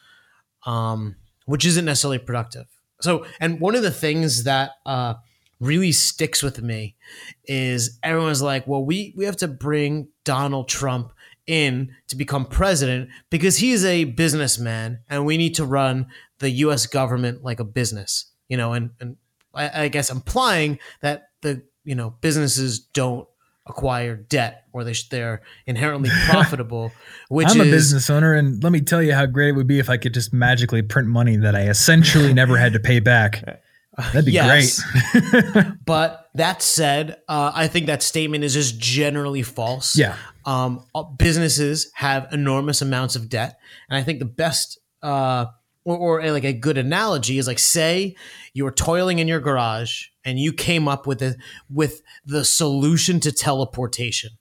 um, which isn't necessarily productive. So, and one of the things that uh, really sticks with me is everyone's like, well, we, we have to bring Donald Trump in to become president because he's a businessman and we need to run the US government like a business, you know, and, and I, I guess implying that the, you know, businesses don't acquire debt or they they're inherently profitable. Which I'm is, a business owner, and let me tell you how great it would be if I could just magically print money that I essentially never had to pay back. That'd be yes. great. but that said, uh, I think that statement is just generally false. Yeah. Um, uh, businesses have enormous amounts of debt, and I think the best. Uh, or, or a, like a good analogy is like say you're toiling in your garage and you came up with it with the solution to teleportation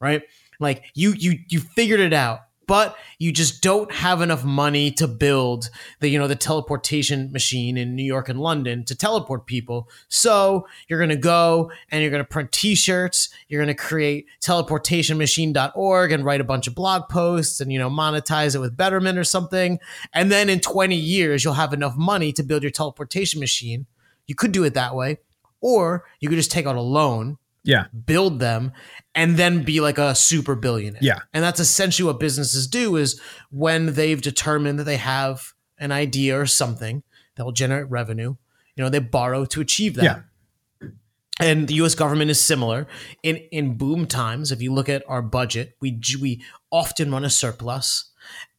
right like you you you figured it out but you just don't have enough money to build the you know the teleportation machine in New York and London to teleport people. So you're going to go and you're going to print t-shirts, you're going to create teleportationmachine.org and write a bunch of blog posts and you know monetize it with Betterment or something. And then in 20 years you'll have enough money to build your teleportation machine. You could do it that way or you could just take out a loan yeah build them and then be like a super billionaire yeah and that's essentially what businesses do is when they've determined that they have an idea or something that will generate revenue you know they borrow to achieve that yeah and the U.S. government is similar. In in boom times, if you look at our budget, we we often run a surplus,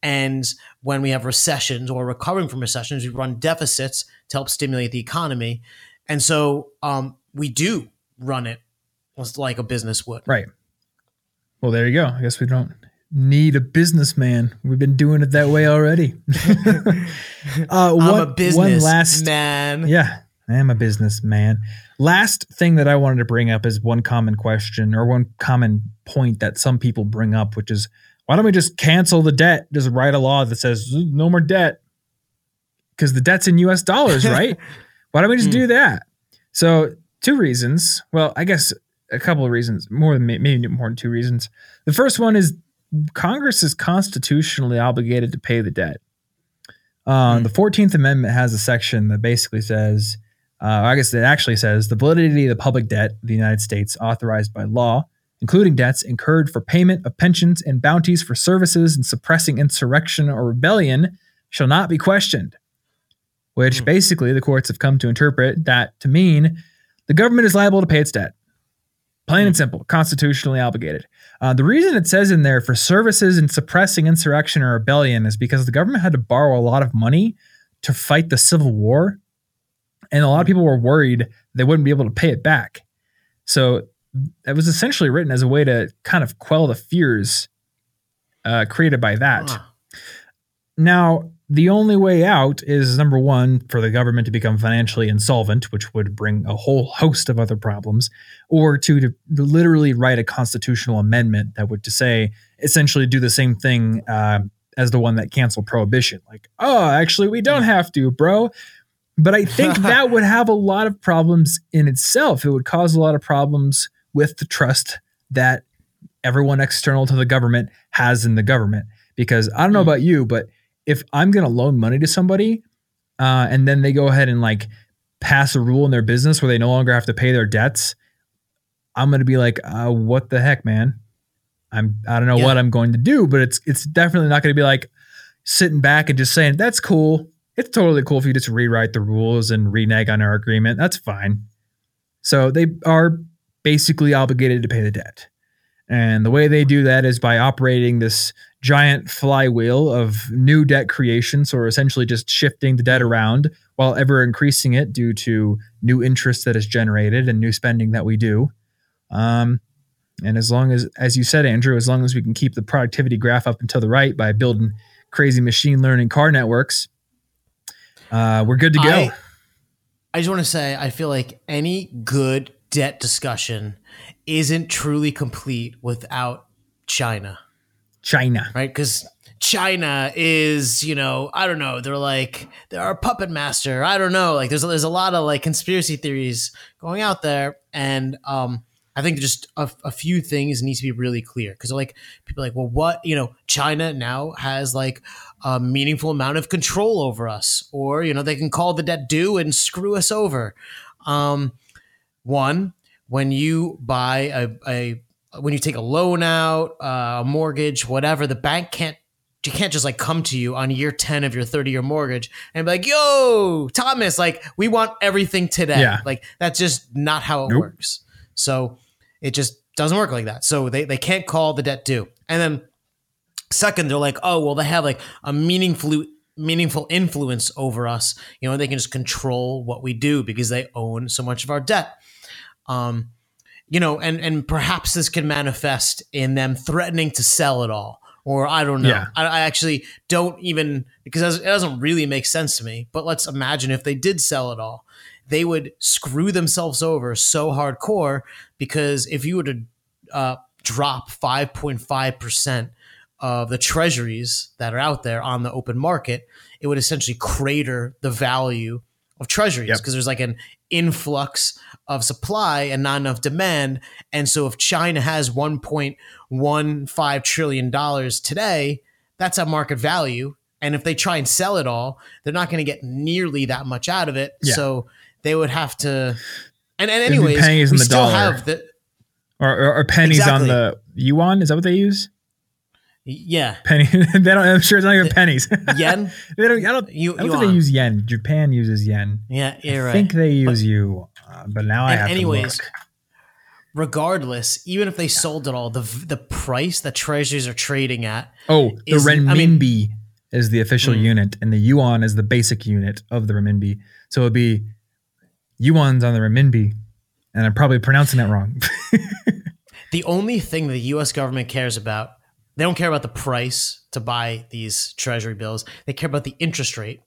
and when we have recessions or recovering from recessions, we run deficits to help stimulate the economy. And so um, we do run it like a business would. Right. Well, there you go. I guess we don't need a businessman. We've been doing it that way already. uh, one, I'm a business last, man. Yeah, I am a businessman. Last thing that I wanted to bring up is one common question or one common point that some people bring up, which is why don't we just cancel the debt? Just write a law that says no more debt because the debt's in U.S. dollars, right? why don't we just do hmm. that? So two reasons. Well, I guess a couple of reasons, more than maybe more than two reasons. The first one is Congress is constitutionally obligated to pay the debt. Uh, mm. The Fourteenth Amendment has a section that basically says, uh, I guess it actually says, the validity of the public debt of the United States authorized by law, including debts incurred for payment of pensions and bounties for services in suppressing insurrection or rebellion, shall not be questioned which Hmm. basically the courts have come to interpret that to mean the government is liable to pay its debt. Plain and Hmm. simple, constitutionally obligated. Uh, the reason it says in there for services in suppressing insurrection or rebellion is because the government had to borrow a lot of money to fight the Civil War. And a lot of people were worried they wouldn't be able to pay it back. So it was essentially written as a way to kind of quell the fears uh, created by that. Ah. Now, the only way out is number one, for the government to become financially insolvent, which would bring a whole host of other problems, or two, to literally write a constitutional amendment that would to say, essentially do the same thing uh, as the one that canceled prohibition. Like, oh, actually, we don't have to, bro. But I think that would have a lot of problems in itself. It would cause a lot of problems with the trust that everyone external to the government has in the government. Because I don't know Mm. about you, but if I'm going to loan money to somebody uh, and then they go ahead and like pass a rule in their business where they no longer have to pay their debts, I'm going to be like, uh, what the heck, man? I'm I don't know Yeah. what I'm going to do, but it's it's definitely not going to be like sitting back and just saying that's cool. It's totally cool if you just rewrite the rules and renege on our agreement. That's fine. So they are basically obligated to pay the debt. And the way they do that is by operating this giant flywheel of new debt creation. So we're essentially just shifting the debt around while ever increasing it due to new interest that is generated and new spending that we do. Um, and as long as, as you said, Andrew, as long as we can keep the productivity graph up and to the right by building crazy machine learning car networks, uh, we're good to go. I, I just want to say, I feel like any good debt discussion isn't truly complete without China, China. right? Because China is, you know, I don't know. They're like they're our puppet master. I don't know. Like there's there's a lot of like conspiracy theories going out there, and um, I think just a, a few things need to be really clear because like people are like, well, what you know, China now has like a meaningful amount of control over us, or you know, they can call the debt due and screw us over. Um, one, when you buy a, a when you take a loan out, uh, a mortgage, whatever, the bank can't you can't just like come to you on year 10 of your 30 year mortgage and be like, yo, Thomas, like we want everything today. Yeah. Like that's just not how it Nope. works. So it just doesn't work like that. So they, they can't call the debt due. And then second, they're like, oh, well, they have like a meaningful meaningful influence over us. You know, they can just control what we do because they own so much of our debt. Um, you know, and and perhaps this can manifest in them threatening to sell it all, or I don't know. Yeah. I, I actually don't even because it doesn't really make sense to me. But let's imagine if they did sell it all, they would screw themselves over so hardcore because if you were to uh, drop five point five percent of the treasuries that are out there on the open market, it would essentially crater the value of treasuries Yep. because there's like an influx of supply and not enough demand. And so if China has 1.15 trillion dollars today, that's a market value. And if they try and sell it all, they're not going to get nearly that much out of it. Yeah. So they would have to. And, and anyways, pennies in we the still dollar. have the Or, or, or pennies on the yuan. Is that what they use? yeah Penny. they don't. I'm sure it's not even pennies. yen. they don't. I don't. You, I don't think they use yen. Japan uses yen. yeah, you're I right. think they use you, uh, but now I have anyways, to look. regardless, even if they sold it all, the the price that treasuries are trading at, Oh, the is- I renminbi mean- is the official Hmm. unit, and the yuan is the basic unit of the renminbi. So it'd be yuan's on the renminbi, and I'm probably pronouncing that wrong. the only thing the U.S. government cares about, they don't care about the price to buy these treasury bills. They care about the interest rate.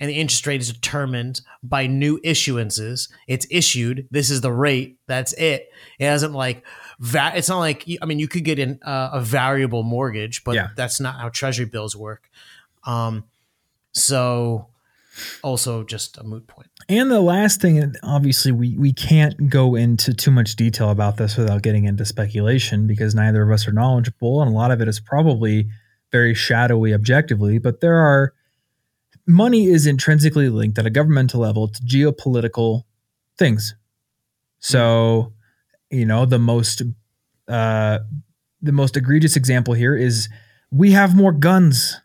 And the interest rate is determined by new issuances. It's issued. This is the rate. That's it. It hasn't like, va- it's not like, I mean, you could get in uh, a variable mortgage, but Yeah. that's not how treasury bills work. Um, so, also just a moot point. And the last thing, obviously, we we can't go into too much detail about this without getting into speculation because neither of us are knowledgeable, and a lot of it is probably very shadowy objectively. But there are money is intrinsically linked at a governmental level to geopolitical things. So, you know, the most uh, the most egregious example here is we have more guns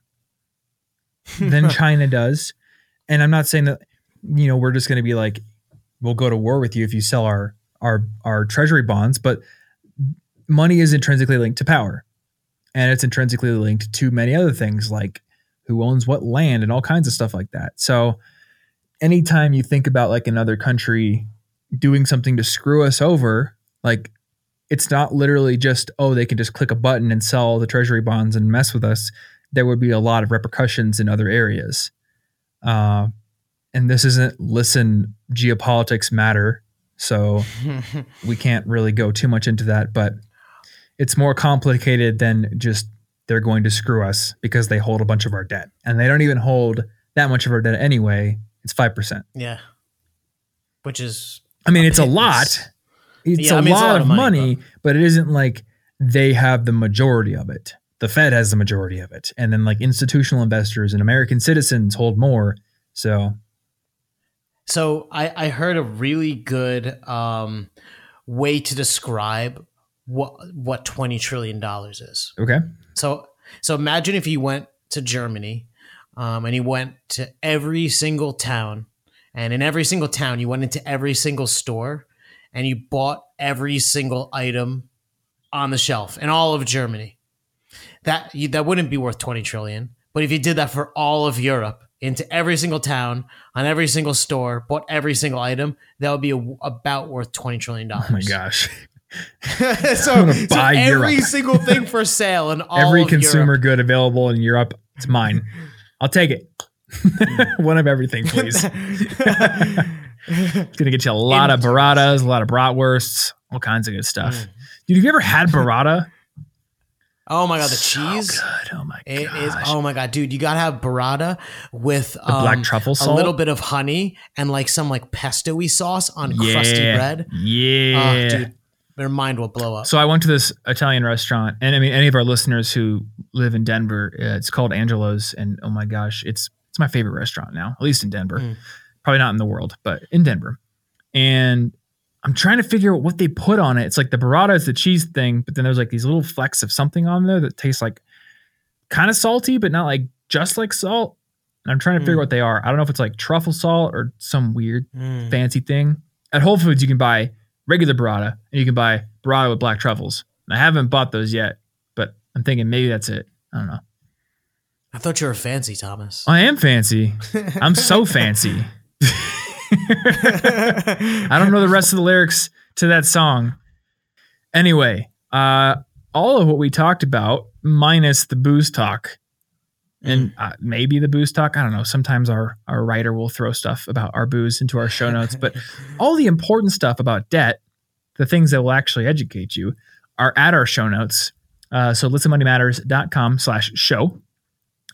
than China does. And I'm not saying that you know, we're just going to be like, we'll go to war with you if you sell our our our treasury bonds. But money is intrinsically linked to power, and it's intrinsically linked to many other things like who owns what land and all kinds of stuff like that. So, anytime you think about like another country doing something to screw us over, like it's not literally just oh they can just click a button and sell the treasury bonds and mess with us. There would be a lot of repercussions in other areas. Uh, and this isn't listen geopolitics matter so we can't really go too much into that but it's more complicated than just they're going to screw us because they hold a bunch of our debt. And they don't even hold that much of our debt anyway. It's 5% yeah. Which is i mean it's a lot. It's, Yeah, a, I mean, it's lot of money, but it isn't like they have the majority of it. The fed has the majority of it. And then like institutional investors and american citizens hold more. So So I, I heard a really good um, way to describe what what twenty trillion dollars is. okay So so imagine if you went to Germany, um, and you went to every single town, and in every single town you went into every single store, and you bought every single item on the shelf in all of Germany. That you, that wouldn't be worth twenty trillion, but if you did that for all of Europe, into every single town, on every single store, bought every single item, that would be a, about worth twenty trillion dollars. oh my gosh so, so buy every Europe. single thing for sale and all every consumer Europe. good available in Europe. It's mine. I'll take it. One of everything, please. it's gonna get you a lot of burratas, a lot of bratwursts, all kinds of good stuff. Mm. Dude, have you ever had burrata? oh my god, the So cheese. good. Oh my It is. gosh. Oh my god, dude! You gotta have burrata with the black um, truffle a little bit of honey and like some like pesto-y sauce on crusty bread. Yeah. Oh, dude, their mind will blow up. So I went to this Italian restaurant, and I mean, any of our listeners who live in Denver, uh, it's called Angelo's, and oh my gosh, it's it's my favorite restaurant now, at least in Denver. Mm. Probably not in the world, but in Denver. And I'm trying to figure out what they put on it. It's like the burrata is the cheese thing, but then there's like these little flecks of something on there that tastes like kind of salty, but not like just like salt. And I'm trying to figure Mm. out what they are. I don't know if it's like truffle salt or some weird Mm. fancy thing. At Whole Foods, you can buy regular burrata and you can buy burrata with black truffles. And I haven't bought those yet, but I'm thinking maybe that's it. I don't know. I thought you were fancy, Thomas. I am fancy. I'm so fancy. I don't know the rest of the lyrics to that song. Anyway, uh, all of what we talked about, minus the booze talk, and uh, maybe the booze talk. I don't know. Sometimes our our writer will throw stuff about our booze into our show notes, but all the important stuff about debt, the things that will actually educate you, are at our show notes. Uh, so listenmoneymatters.com slash show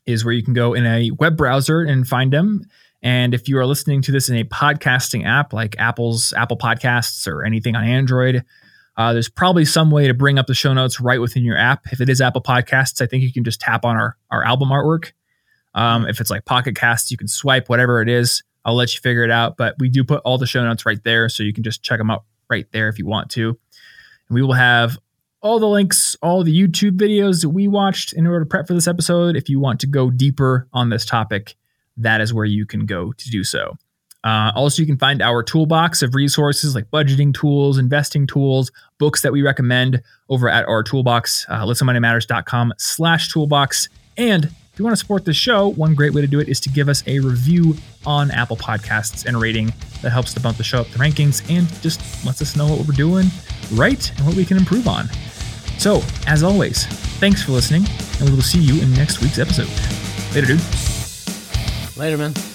is where you can go in a web browser and find them. And if you are listening to this in a podcasting app like Apple's Apple Podcasts or anything on Android, uh, there's probably some way to bring up the show notes right within your app. If it is Apple Podcasts, I think you can just tap on our, our album artwork. Um, if it's like Pocket Casts, you can swipe whatever it is. I'll let you figure it out. But we do put all the show notes right there, so you can just check them out right there if you want to. And we will have all the links, all the YouTube videos that we watched in order to prep for this episode. If you want to go deeper on this topic, that is where you can go to do so. Uh, also, you can find our toolbox of resources like budgeting tools, investing tools, books that we recommend over at our toolbox, uh, listenmoneymatters.com slash toolbox. And if you want to support the show, one great way to do it is to give us a review on Apple Podcasts and rating. That helps to bump the show up the rankings and just lets us know what we're doing right and what we can improve on. So, as always, thanks for listening, and we will see you in next week's episode. Later, dude. Later, man.